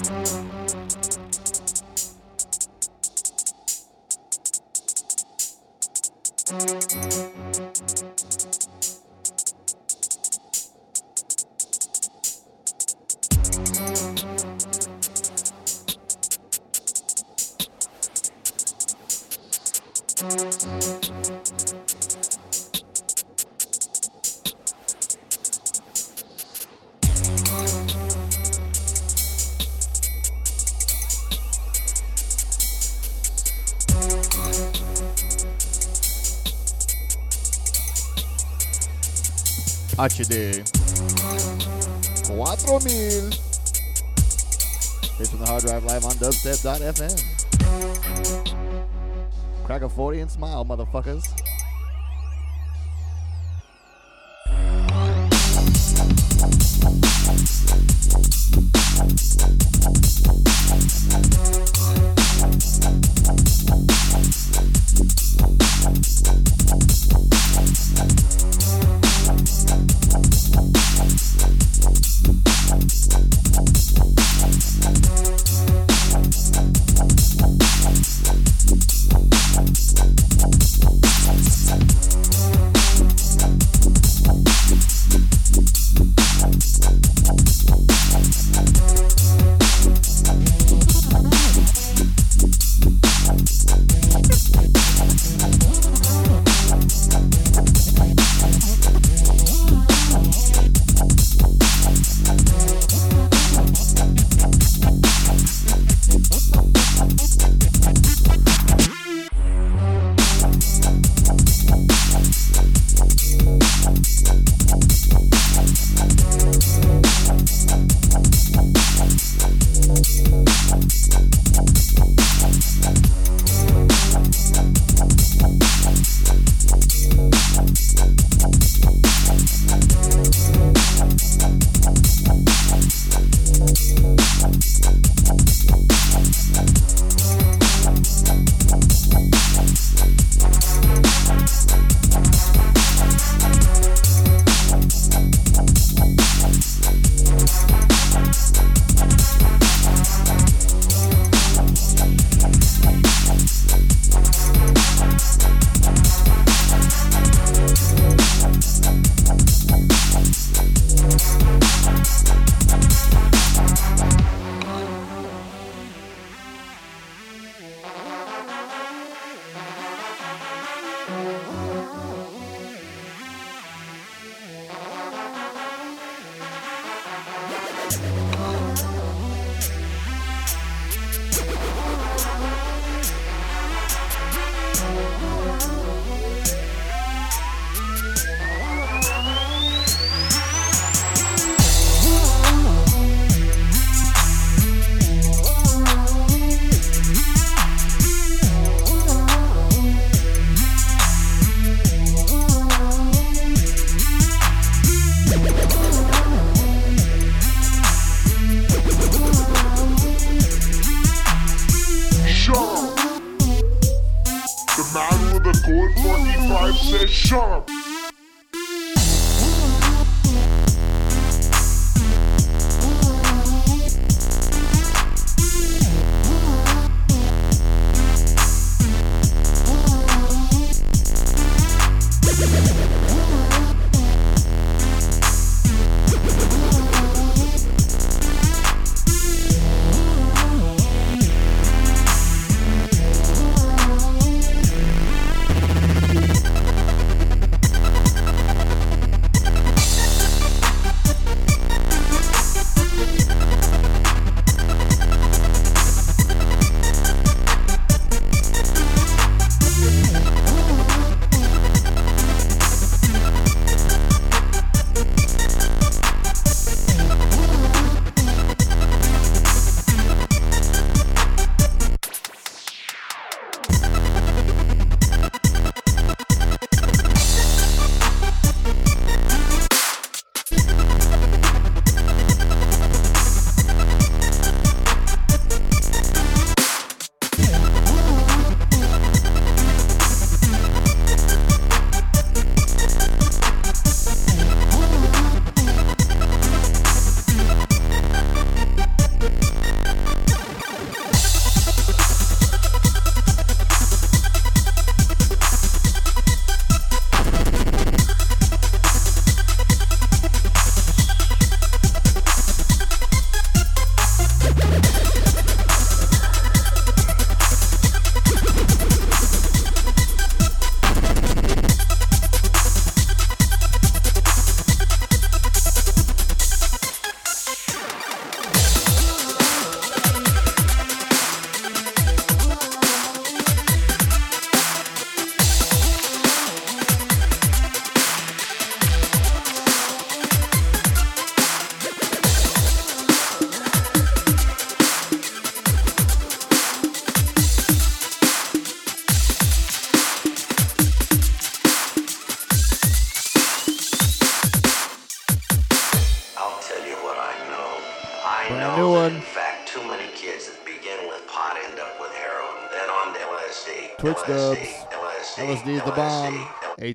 Thank you. HD. 4000. It's from the hard drive live on dubstep.fm. Crack a 40 and smile, motherfuckers.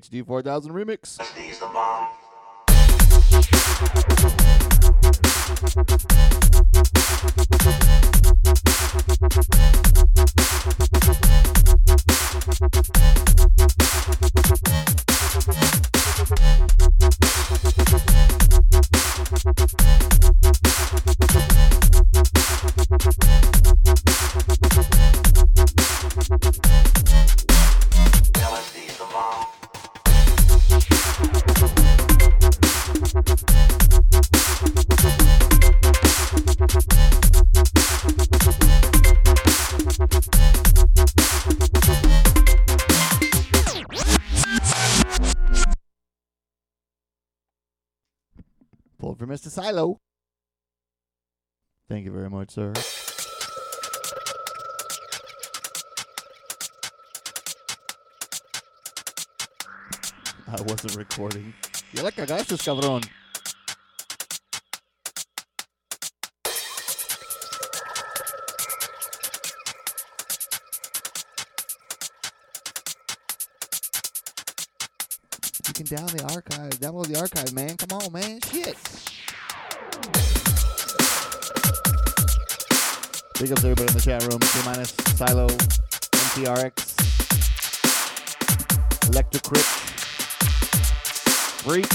HD 4000 Remix. Thank you very much, sir. I wasn't recording. Y le cagaste, cabrón. You can download the archive. Download the archive, man. Come on, man. Shit. Big ups everybody in the chat room. T minus, Silo, MTRX, Electric Freak,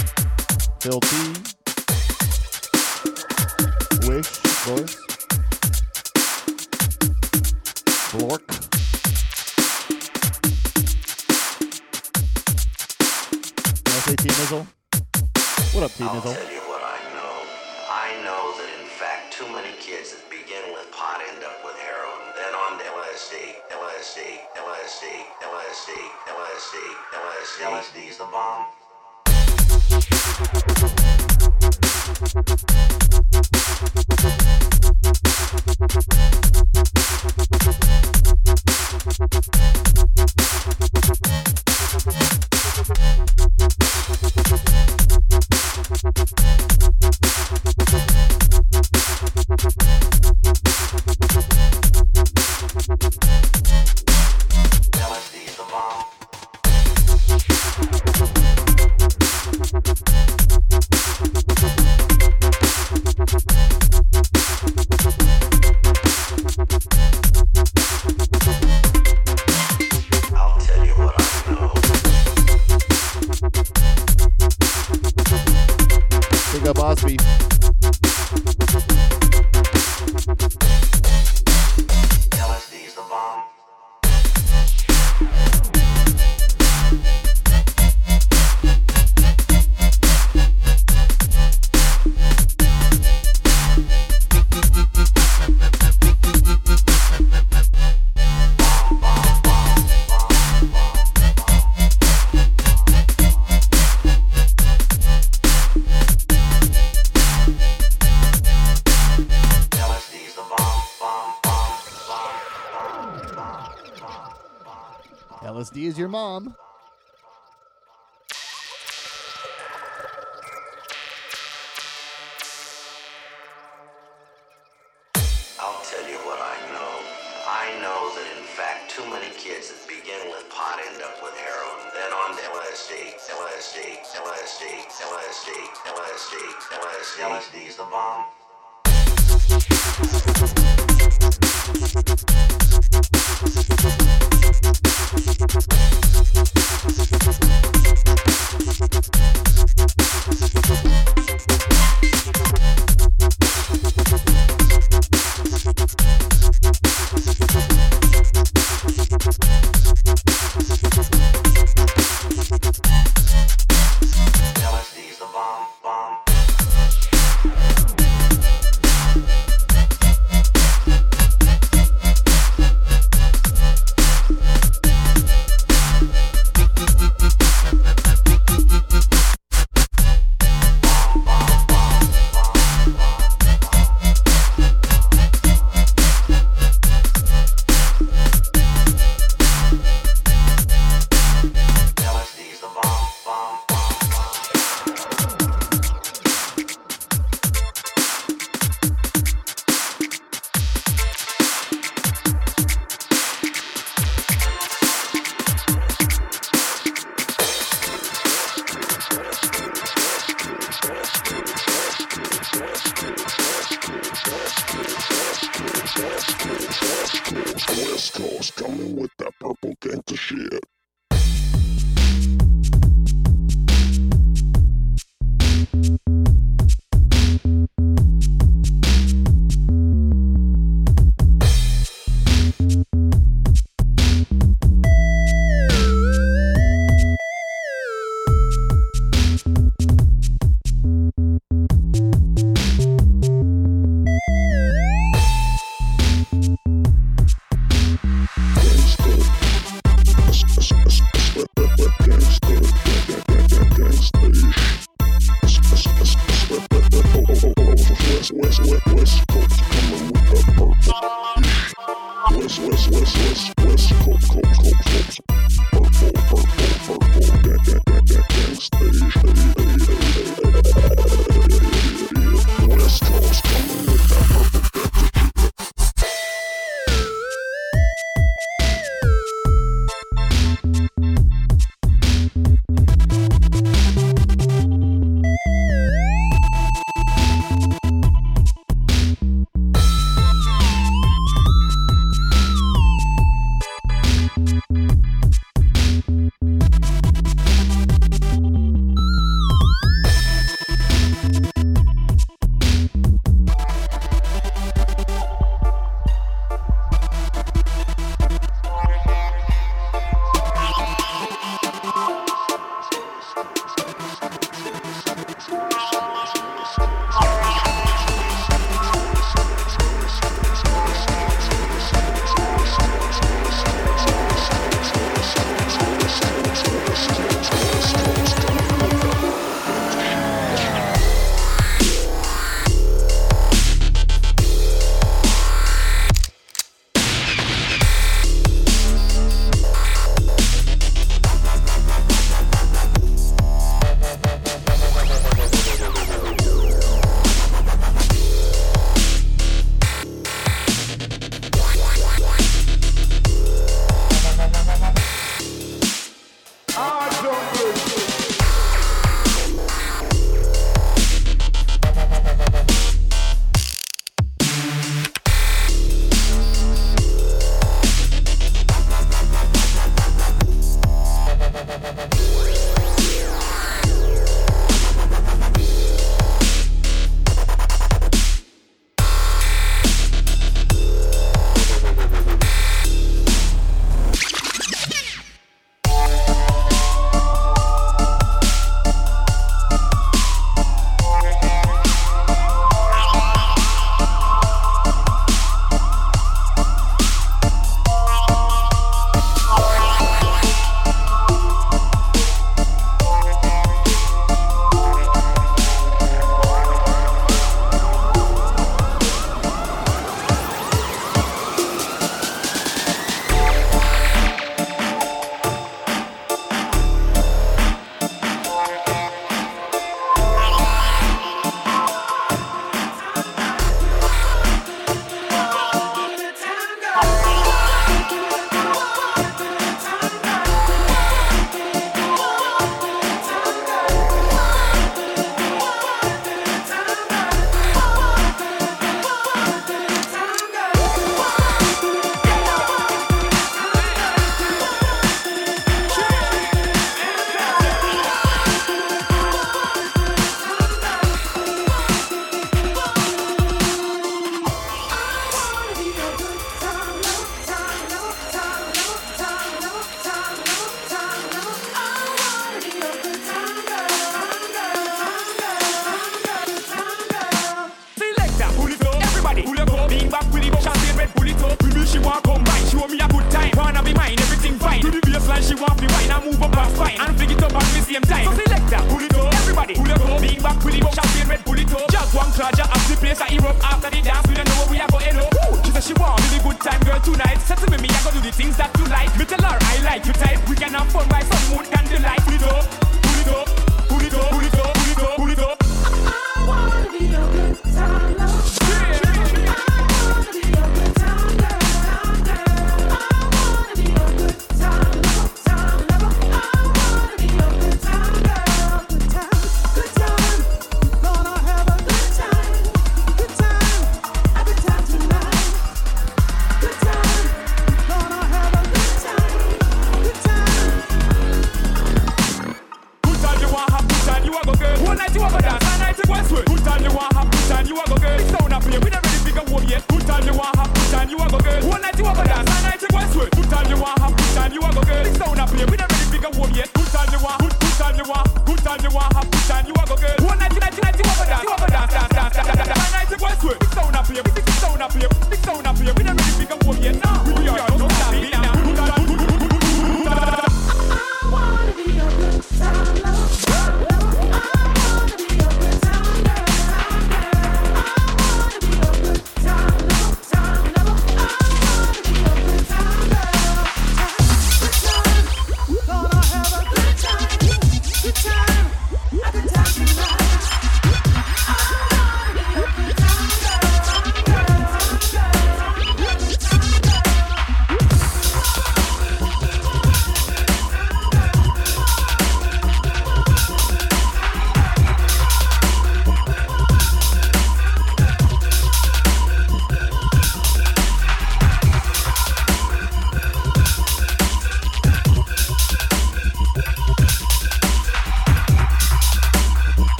Phil T.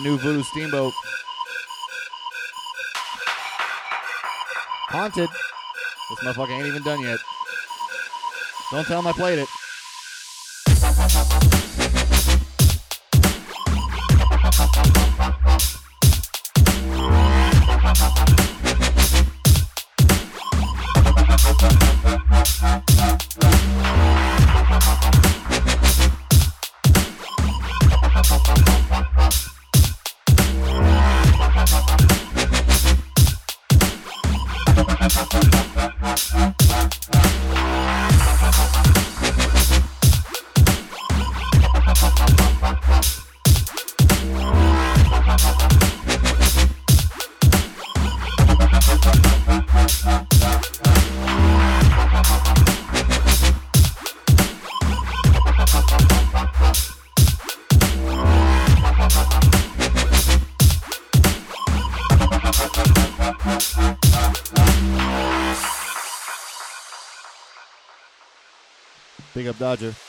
brand new Voodoo Steamboat. Haunted. This motherfucker ain't even done yet. Don't tell him I played it. Dodger.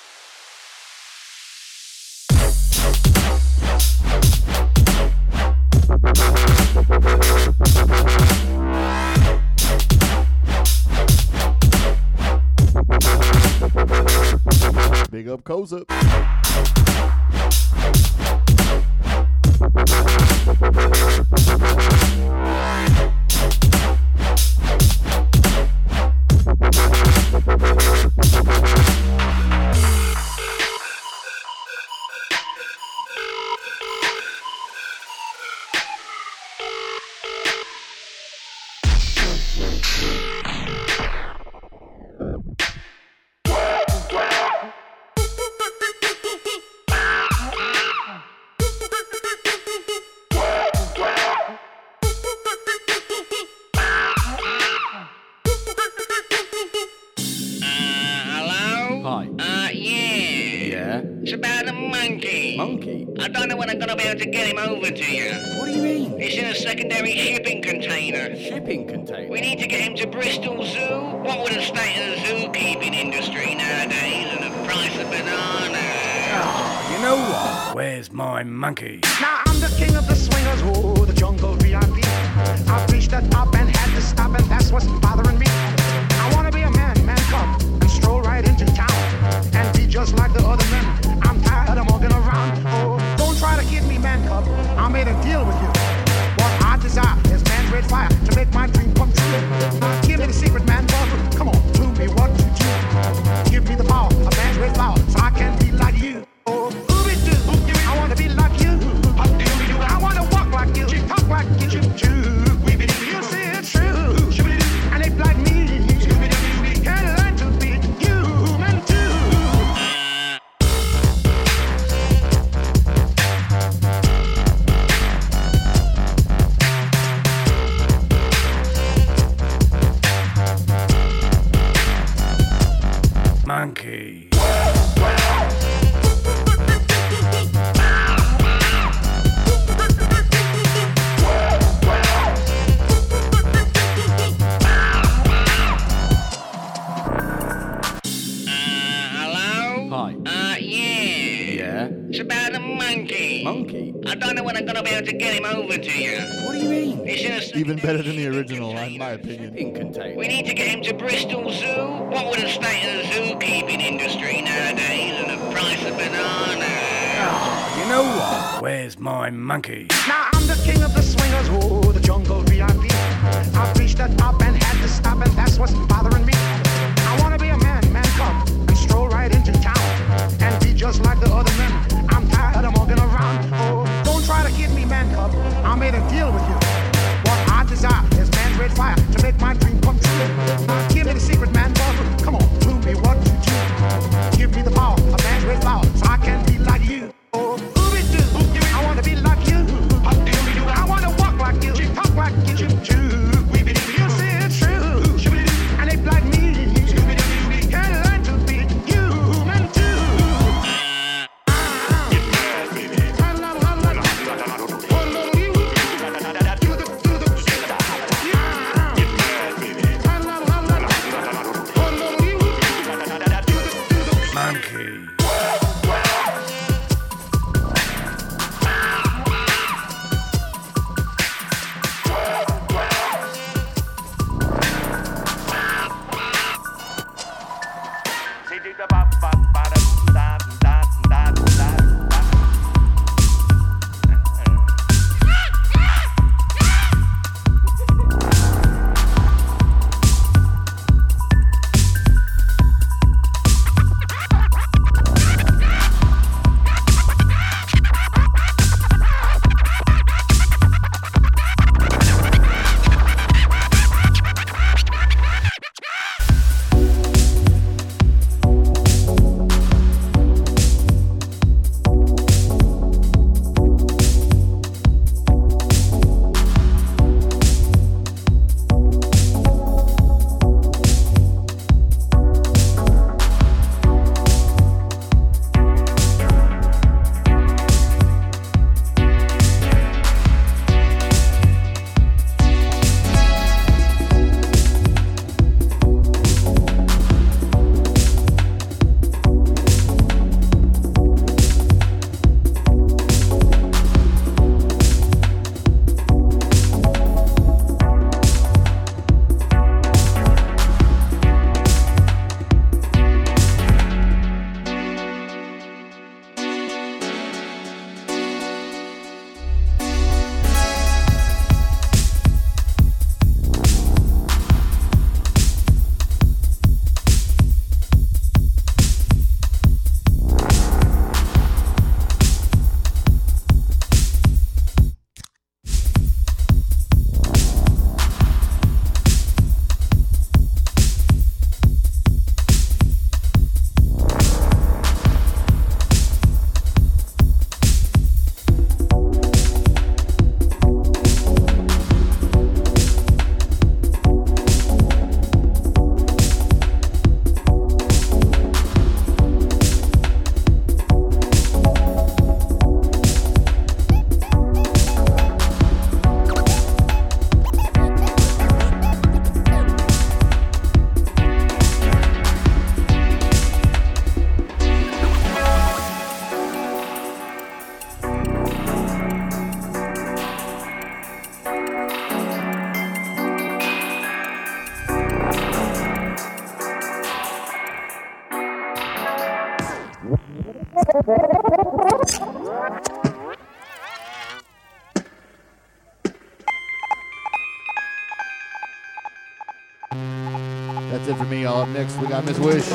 We got Miss Wish.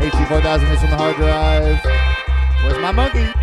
Eighty-four thousand hits from on the hard drive. Where's my monkey?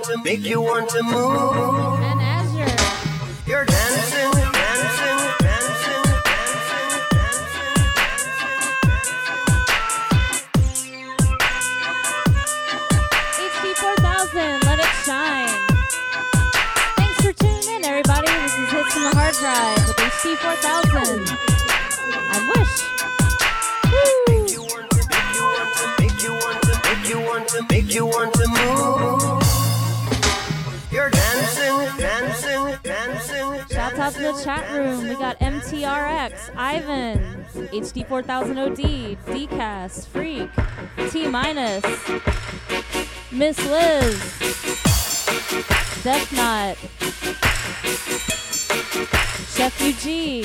Want to, make you want to move. And Azure. You're dancing, dancing, dancing, dancing, dancing, HD 4000, Let It Shine. Thanks for tuning in, everybody. This is Hits on the Hard Drive with HD 4000. I wish. Woo! Make you want to, make you want to, make you want to, make you want to, chat room. We got MTRX, Ivan, HD 4000 OD, DCast, Freak, T Minus, Miss Liz, Death Knot, Chef UG,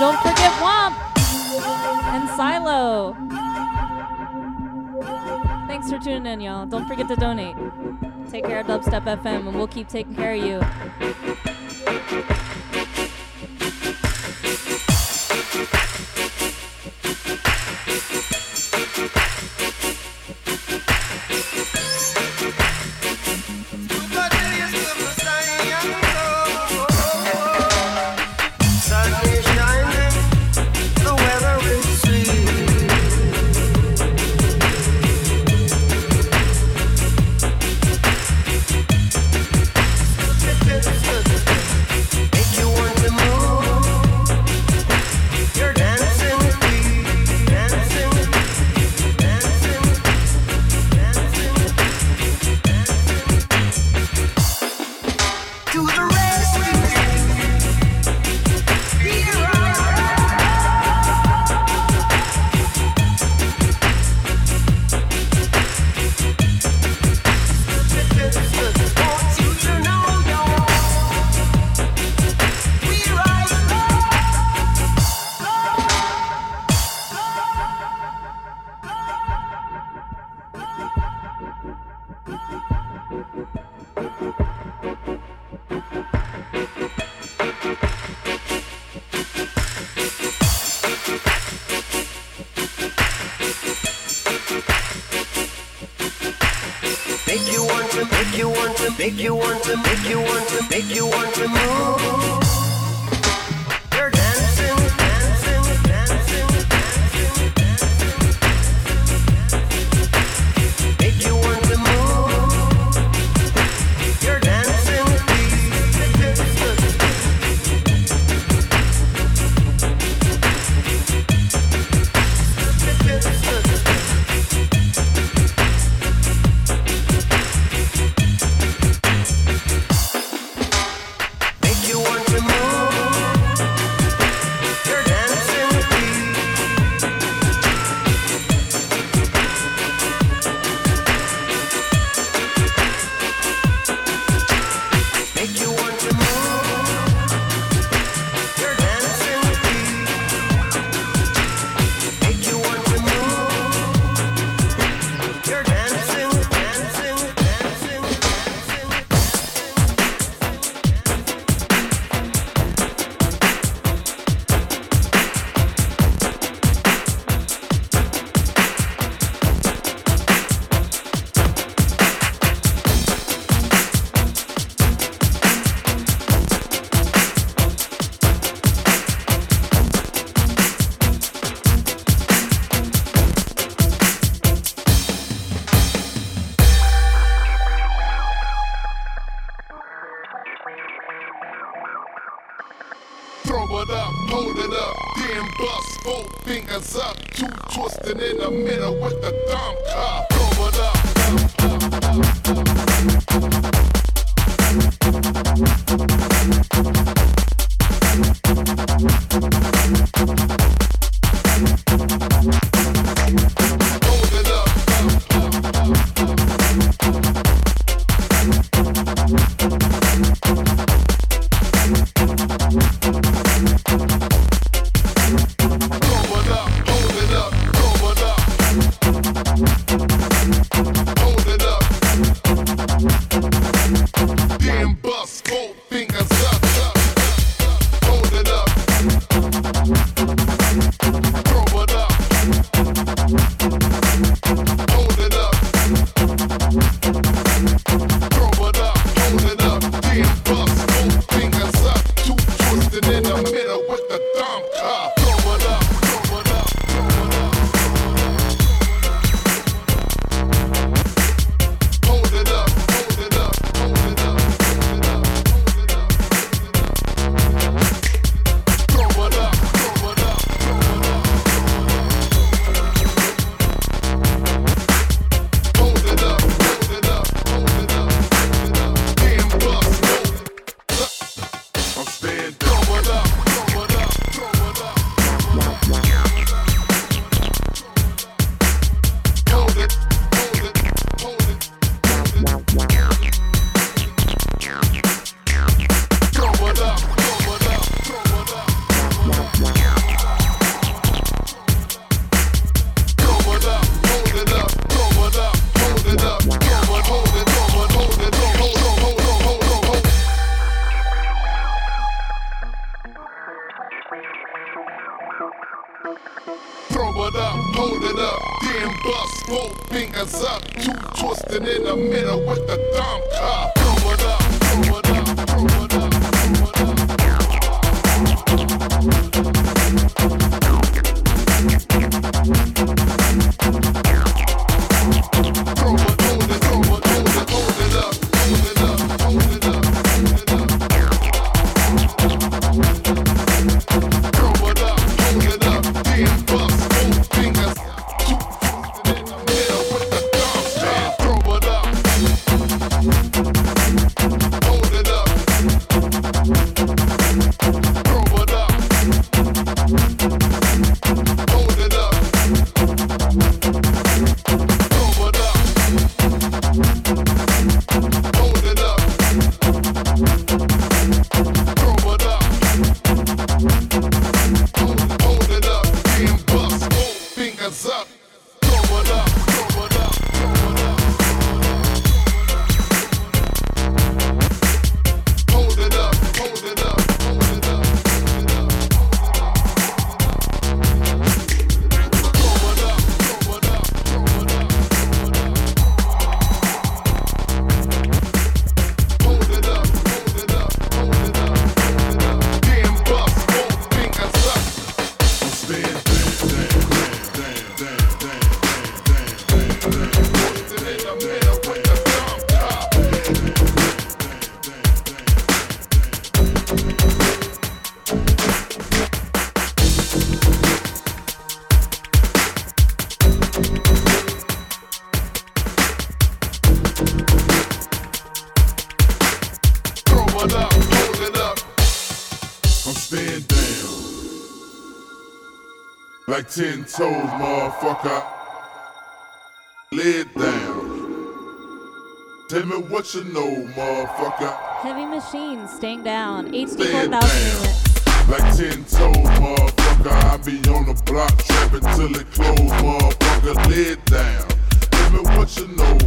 don't forget Womp and Silo. Thanks for tuning in, y'all. Don't forget to donate. Take care of Dubstep FM, and we'll keep taking care of you. Make you toes, motherfucker. Lay it down. Tell me what you know, motherfucker. Heavy machine, staying down. Eighty-four thousand. units. Like ten toes, motherfucker. I be on the block, trapping till it close, motherfucker. Lay it down. Tell me what you know,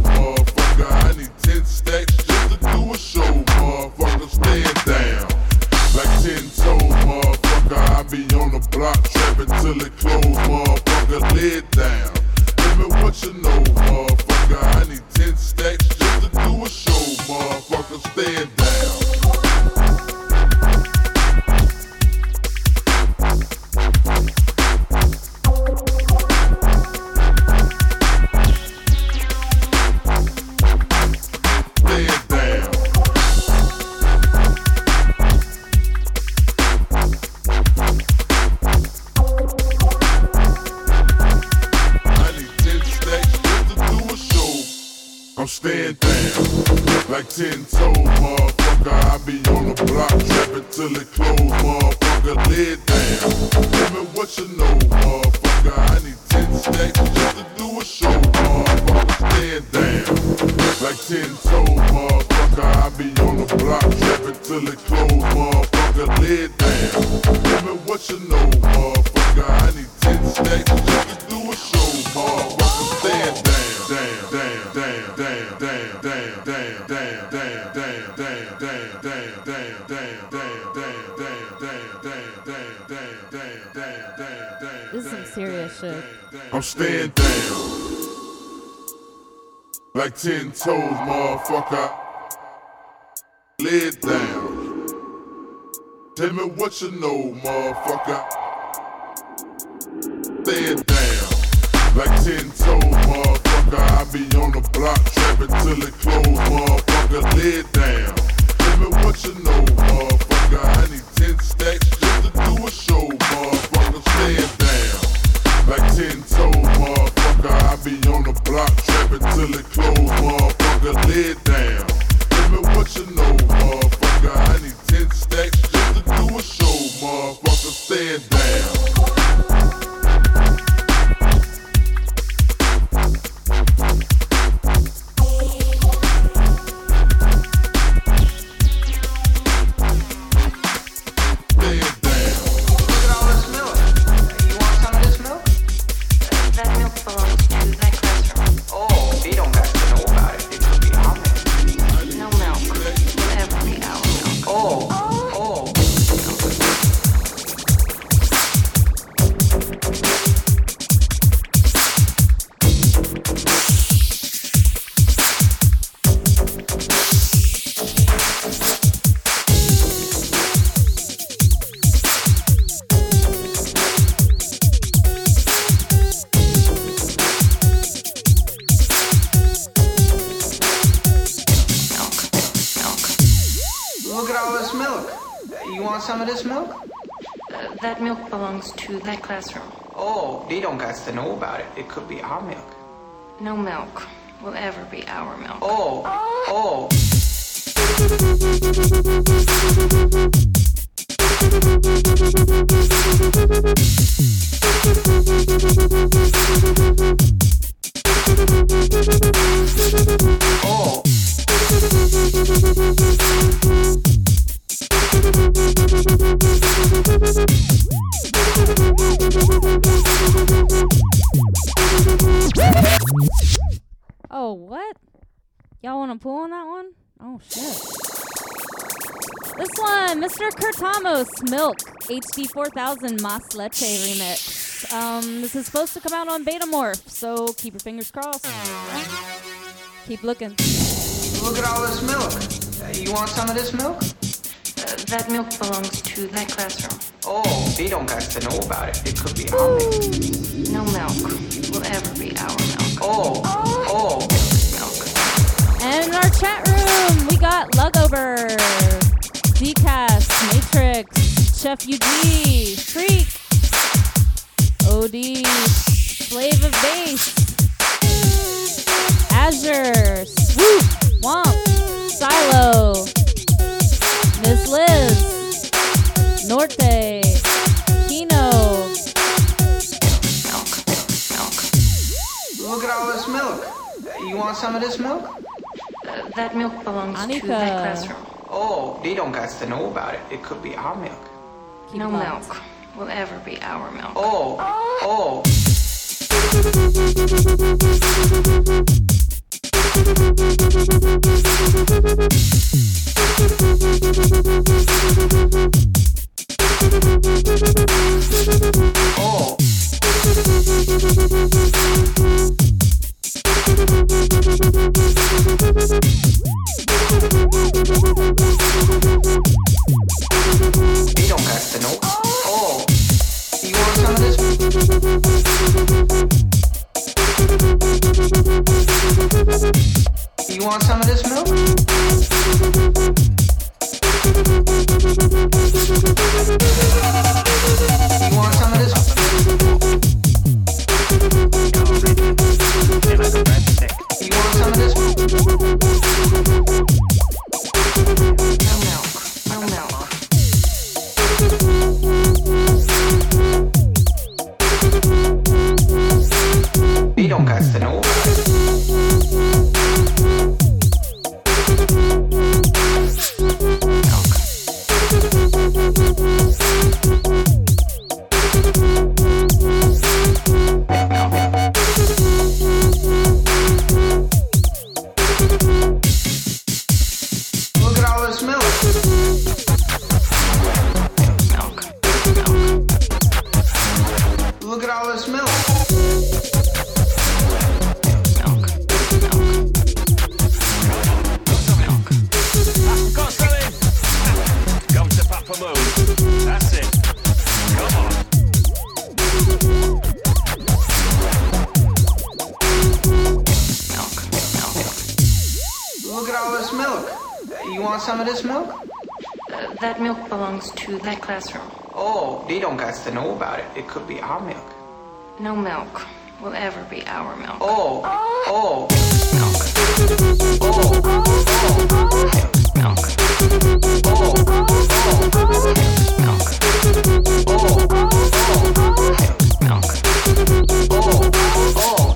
This is some serious shit. I'm staying down. Like ten toes, motherfucker. Lay it down. Tell me what you know, motherfucker. It down. Like ten toes, motherfucker. I be on the block trapping till it close, motherfucker. It down. Tell me what you know, motherfucker. I need ten stacks just to do a show, motherfucker. Stand down. Like ten toes, motherfucker. I be on the block trapping till it close, motherfucker. It down. Tell me what you know, motherfucker. I need ten stacks just to do a show, motherfucker. Stand down. That milk belongs to that classroom. Oh, they don't got to know about it. It could be our milk. No milk will ever be our milk. Oh, oh. Oh. Oh, what? Y'all want to pull on that one? Oh, shit. This one, Mr. Kurtamos, Milk, HD 4000 Mas Leche remix. Um, this is supposed to come out on Betamorph, so keep your fingers crossed. Keep looking. Look at all this milk. You want some of this milk? That milk belongs to that classroom. Oh, they don't got to know about it. It could be our milk. No milk will ever be our milk. Oh, oh. Milk. And in our chat room, we got Lugover, Dcast, Matrix, Chef UG, Freak, OD, Slave of Bass, Azure, Swoop, Womp, Silo, Miss Liz, Norte, Kino, Look at all this milk. You want some of this milk? Uh, that milk belongs to Anika. that classroom. Oh, they don't got to know about it. It could be our milk. no milk will ever be our milk. Oh, oh. Oh. Thank You want some of this milk? You want some of this? You want some of this? Don't cast an over. at all this milk. That milk belongs to that classroom. Oh, they don't got to know about it. It could be our milk. No milk will ever be our milk. Oh, oh. You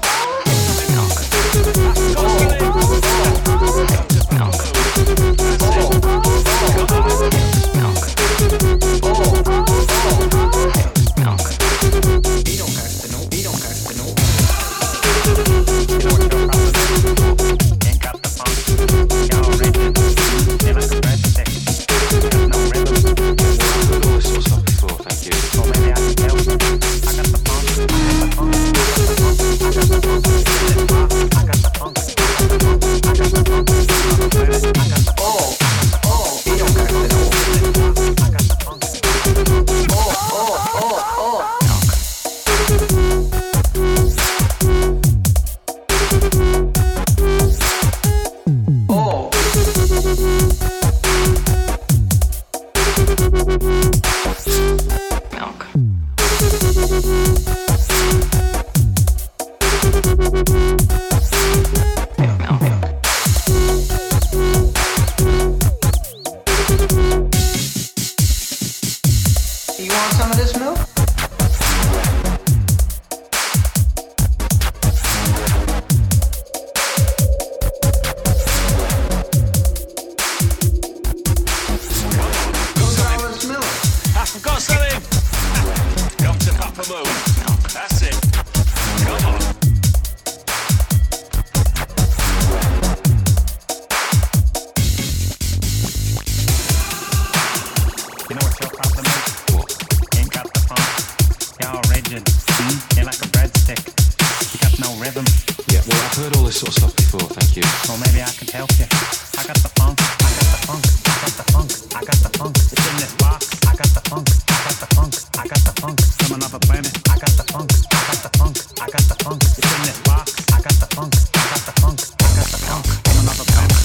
rhythm. Yeah, well, I've heard all this sort of stuff before, thank you. Well, maybe I can help you. I got the funk. I got the funk. I got the funk. I got the funk. It's in this box. I got the funk. I got the funk. I got the funk. From another planet. I got the funk. I got the funk. I got the funk. It's in this box. I got the funk. I got the funk. I got the funk. From another planet.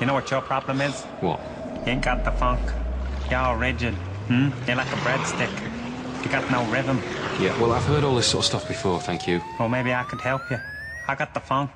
You know what your problem is? What? You ain't got the funk. You're all rigid. Hmm? You're like a breadstick. You got no rhythm. Yeah, well, I've heard all this sort of stuff before, thank you. Well, maybe I could help you. I got the funk.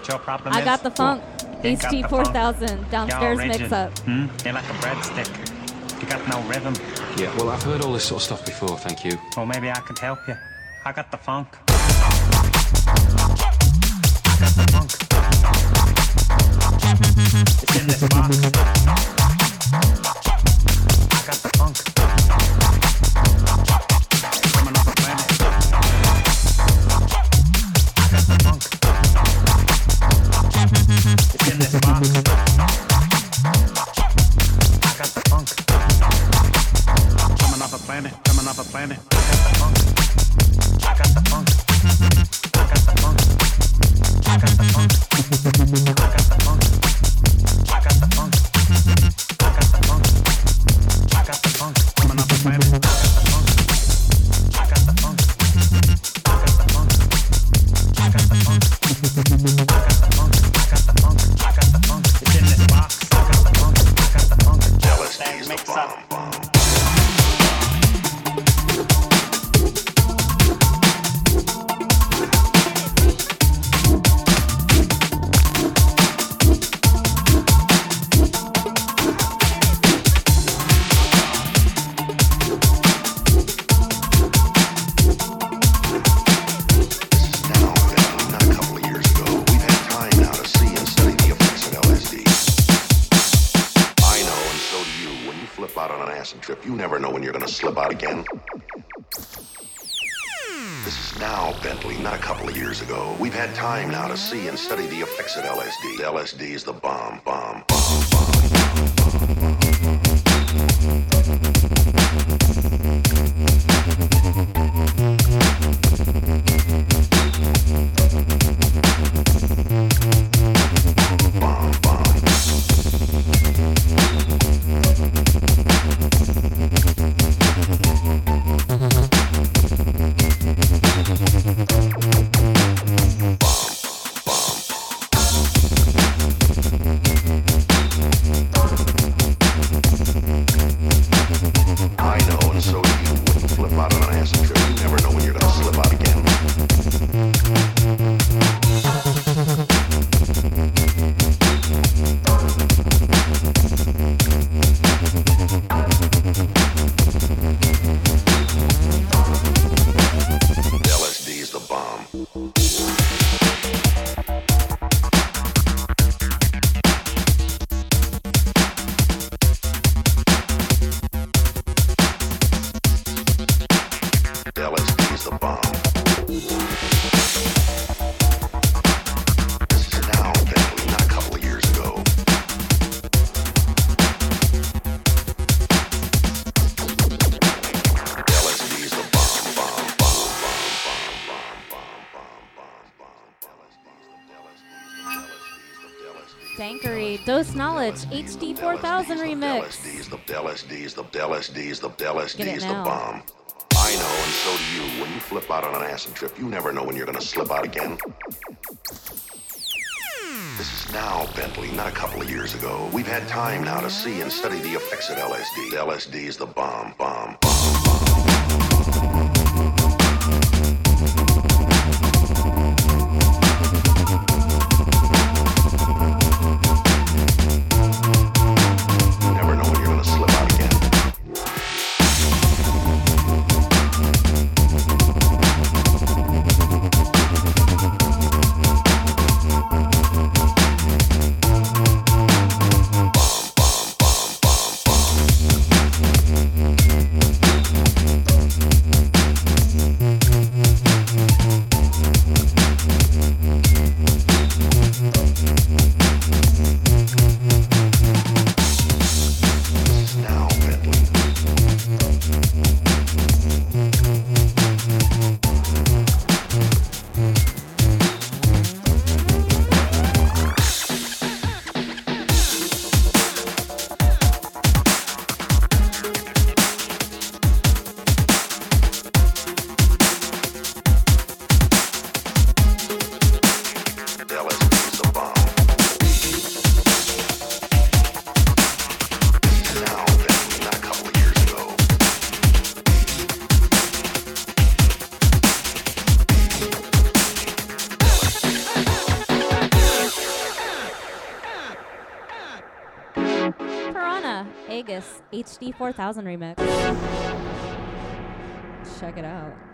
FSTZ. What your problem I is? got the funk. Ain't got the HD 4000 downstairs mix up. Hmm? You're like a breadstick. You got no rhythm. Yeah, well, I've heard all this sort of stuff before, thank you. Well, maybe I could help you. I got the funk. It's in this box. Knowledge, HD 4000 remix. LSD is the LSD is the LSD is the LSD Get the bomb. I know, and so do you. When you flip out on an acid trip, you never know when you're gonna slip out again. This is now, Bentley, not a couple of years ago. We've had time now to see and study the effects of LSD. LSD is the bomb, bomb, bomb. You HD 4000 remix. Check it out.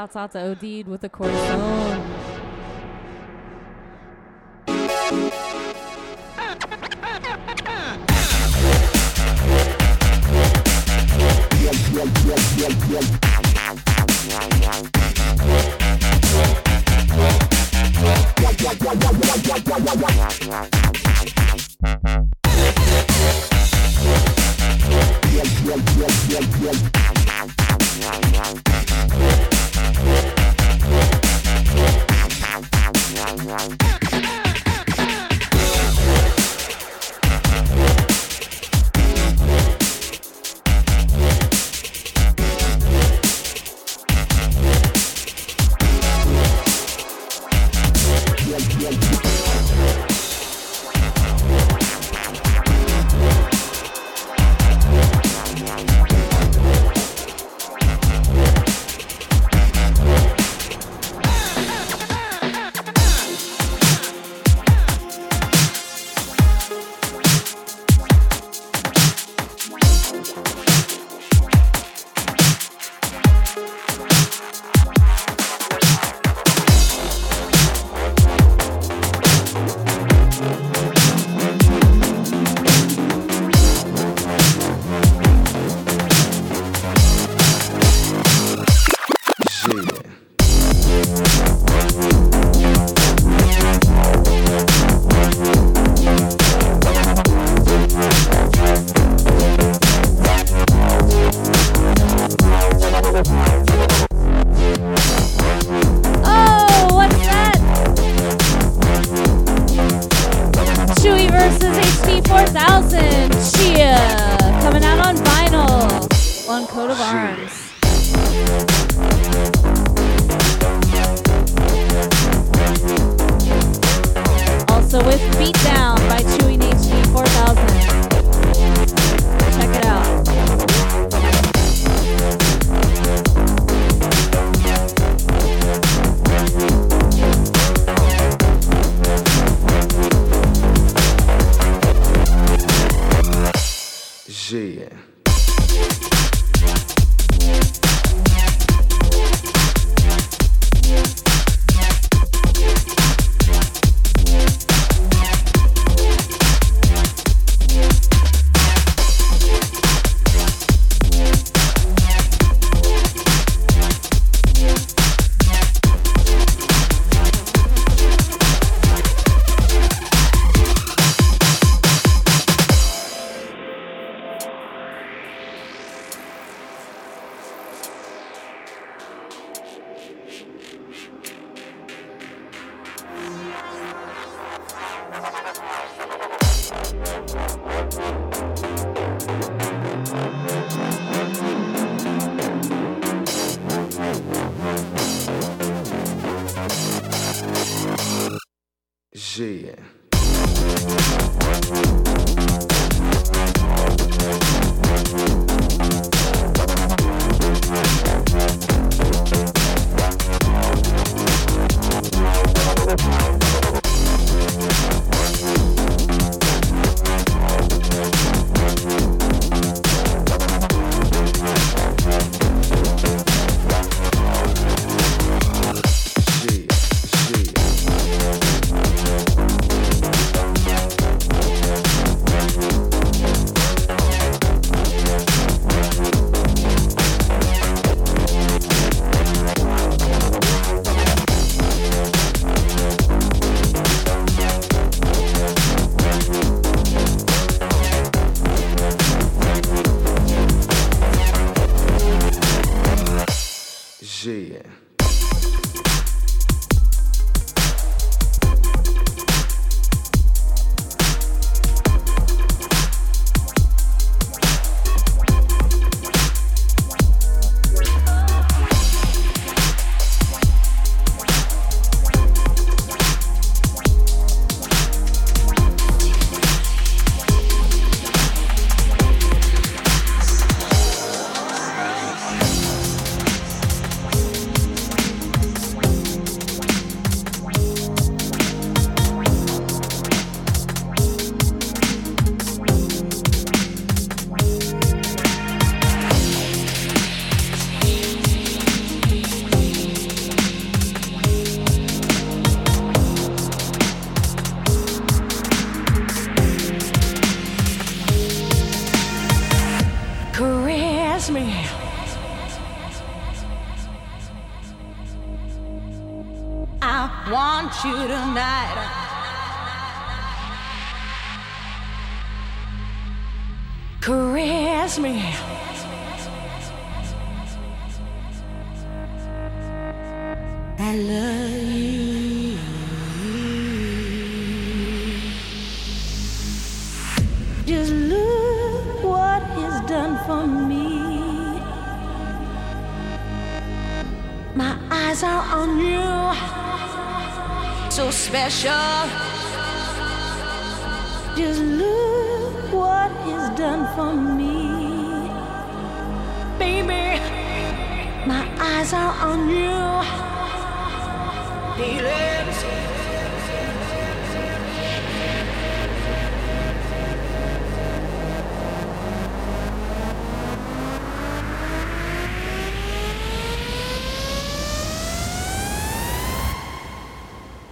Shouts out to Odeed with the cortisone.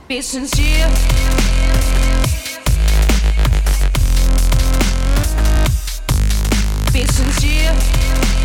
Be sincere. Be sincere.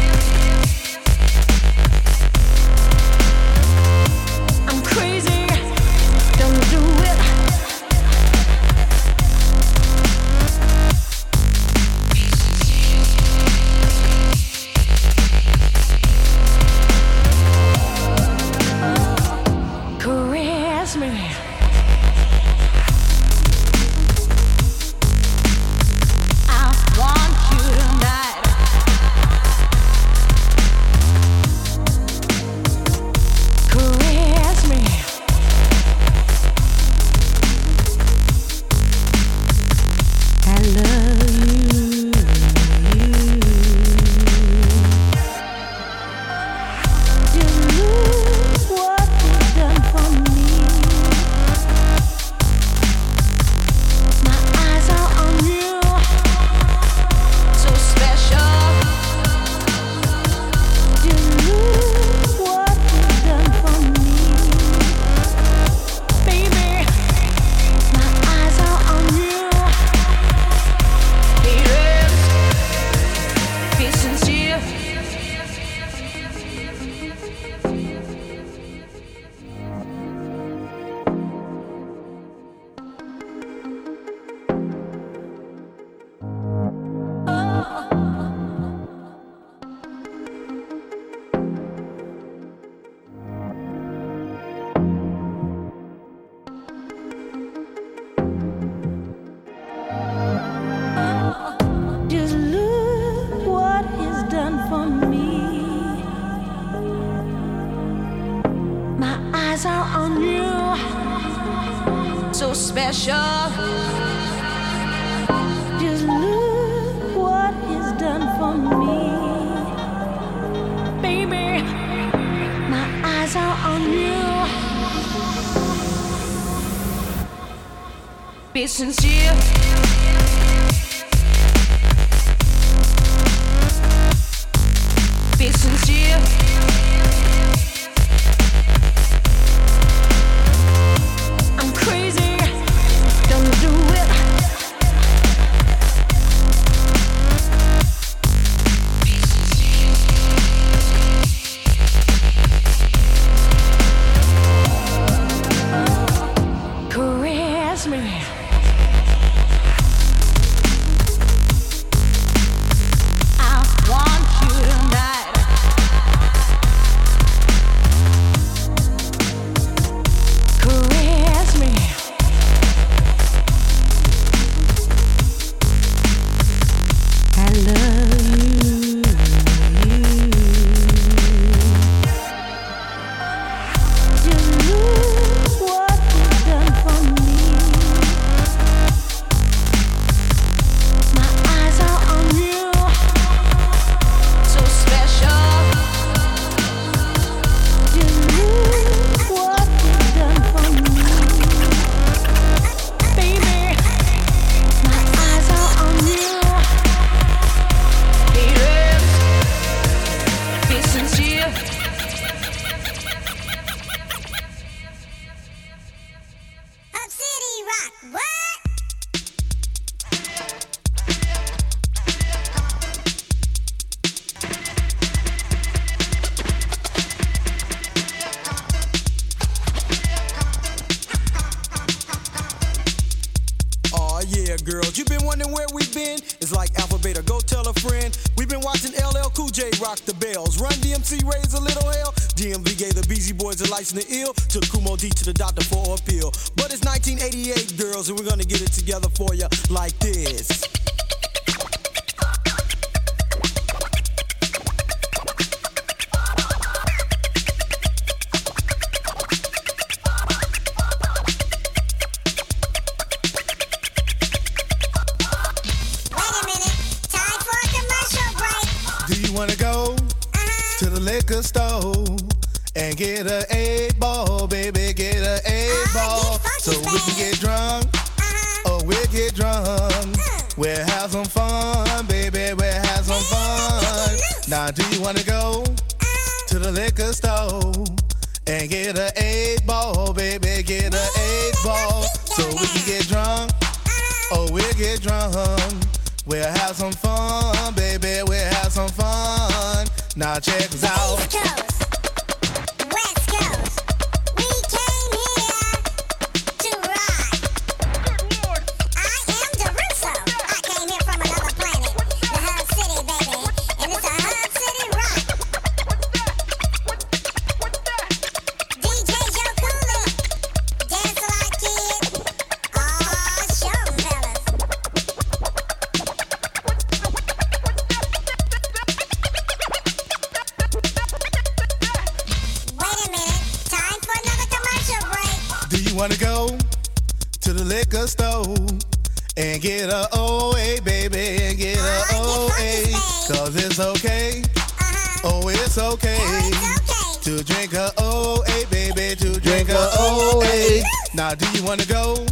Now, do you wanna go?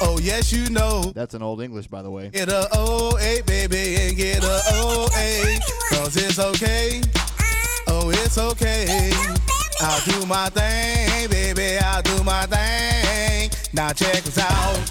Oh, yes, you know. That's an old English, by the way. Get a OA, baby, and get a OA. Cause it's okay. Oh, it's okay. I'll do my thing, baby. I'll do my thing. Now check us out.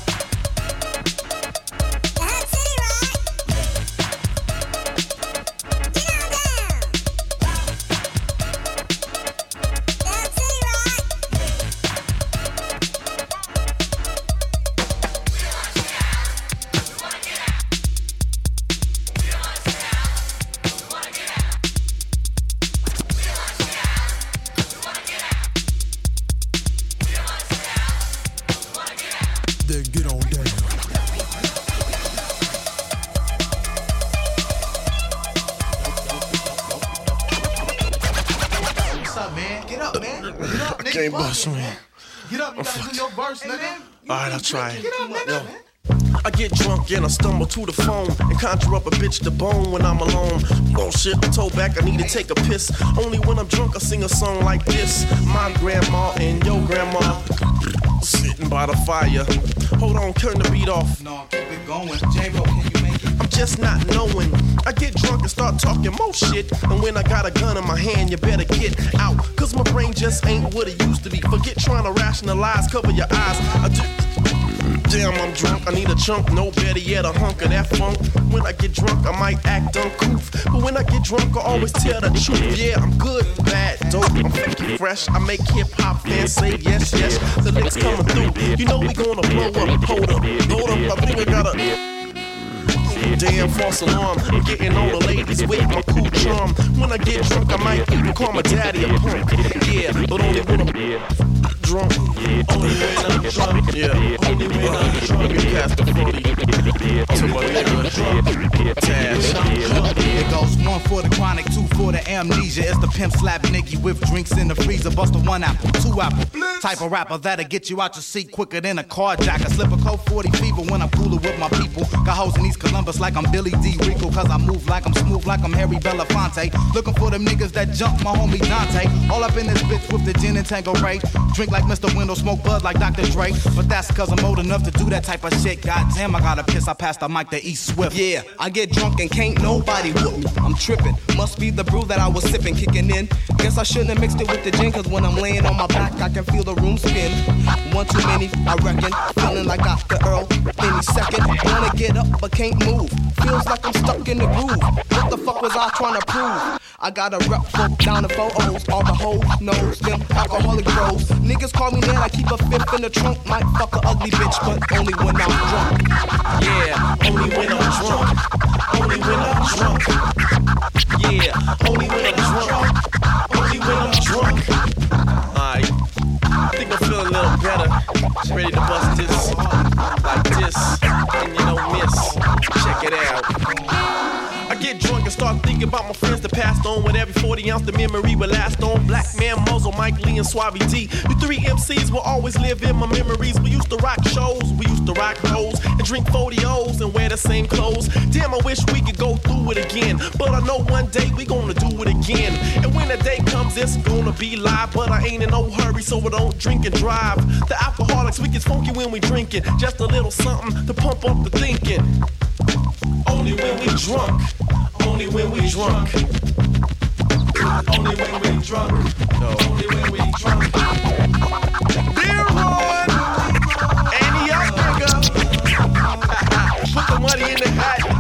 Try. Yo. I get drunk and I stumble to the phone and conjure up a bitch to bone when I'm alone. Bullshit, I'm told back I need to take a piss. Only when I'm drunk I sing a song like this. My grandma and your grandma sitting by the fire. Hold on, turn the beat off. No, keep it going. J-Ro, can you make it? I'm just not knowing. I get drunk and start talking more shit. And when I got a gun in my hand, you better get out. Cause my brain just ain't what it used to be. Forget trying to rationalize, cover your eyes. I do. Damn, I'm drunk. I need a chunk, no better yet, a hunk of that funk. When I get drunk, I might act uncouth. But when I get drunk, I always tell the truth. Yeah, I'm good, bad, dope, I'm funky fresh. I make hip hop fans say yes, yes. The licks coming through. You know we gonna blow up. Hold up, hold up. I think I got a. Damn false alarm. I'm getting all the ladies with my cool charm. When I get drunk, I might even call my daddy a punk. Yeah, but only when I'm drunk. Only when I'm drunk. Yeah, only when I'm drunk. You cast the funny to my nigga drunk. Tash. It goes one for the chronic, two for the amnesia. It's the pimp slap Nicky with drinks in the freezer. Bust a one apple, two apple. Type of rapper that'll get you out your seat quicker than a carjacker. Slip a cold 40 fever when I'm cooler with my people. Got hoes in East Columbus like I'm Billy D. Rico. Cause I move like I'm smooth like I'm Harry Belafonte. Looking for them niggas that jump my homie Dante. All up in this bitch with the gin and Tanqueray. Drink like Mr. Window, smoke bud like Dr. Dre. But that's cause I'm old enough to do that type of shit. Goddamn, I gotta piss. I passed the mic to E Swift. Yeah, I get drunk and can't nobody whoop me. I'm tripping. Must be the brew that I was sipping, kicking in. Guess I shouldn't have mixed it with the gin, cause when I'm laying on my back, I can feel the room spin. One too many, I reckon. Feeling like Dr. Earl any second. Wanna get up but can't move. Feels like I'm stuck in the groove. What the fuck was I trying to prove? I got a rep for down the photos. All the hoes knows them alcoholic bros. Niggas call me man, I keep a fifth in the trunk. Might fuck a ugly bitch, but only when I'm drunk. Yeah, only when I'm drunk. Only when I'm drunk. Yeah, only when I'm drunk. Only when I'm drunk. I think I'm feeling a little better. Just ready to bust this like this, and you know miss. Check it out. I get drunk and start thinking about my friends that passed on. With every 40 ounce, the memory will last on. Black Man, Muzzle, Mike Lee, and Suave D. You three MCs will always live in my memories. We used to rock shows, we used to rock hoes, and drink 40Os and wear the same clothes. Damn, I wish we could go through it again. But I know one day we gonna do it again. And when the day comes, it's gonna be live. But I ain't in no hurry, so I don't drink and drive. The alcoholics, we get funky when we drinking. Just a little something to pump up the thinking. Only when we drunk. Only when we drunk. Only when we drunk. No. Only when we drunk. Dear Lord, and the nigga, put the money in the hat.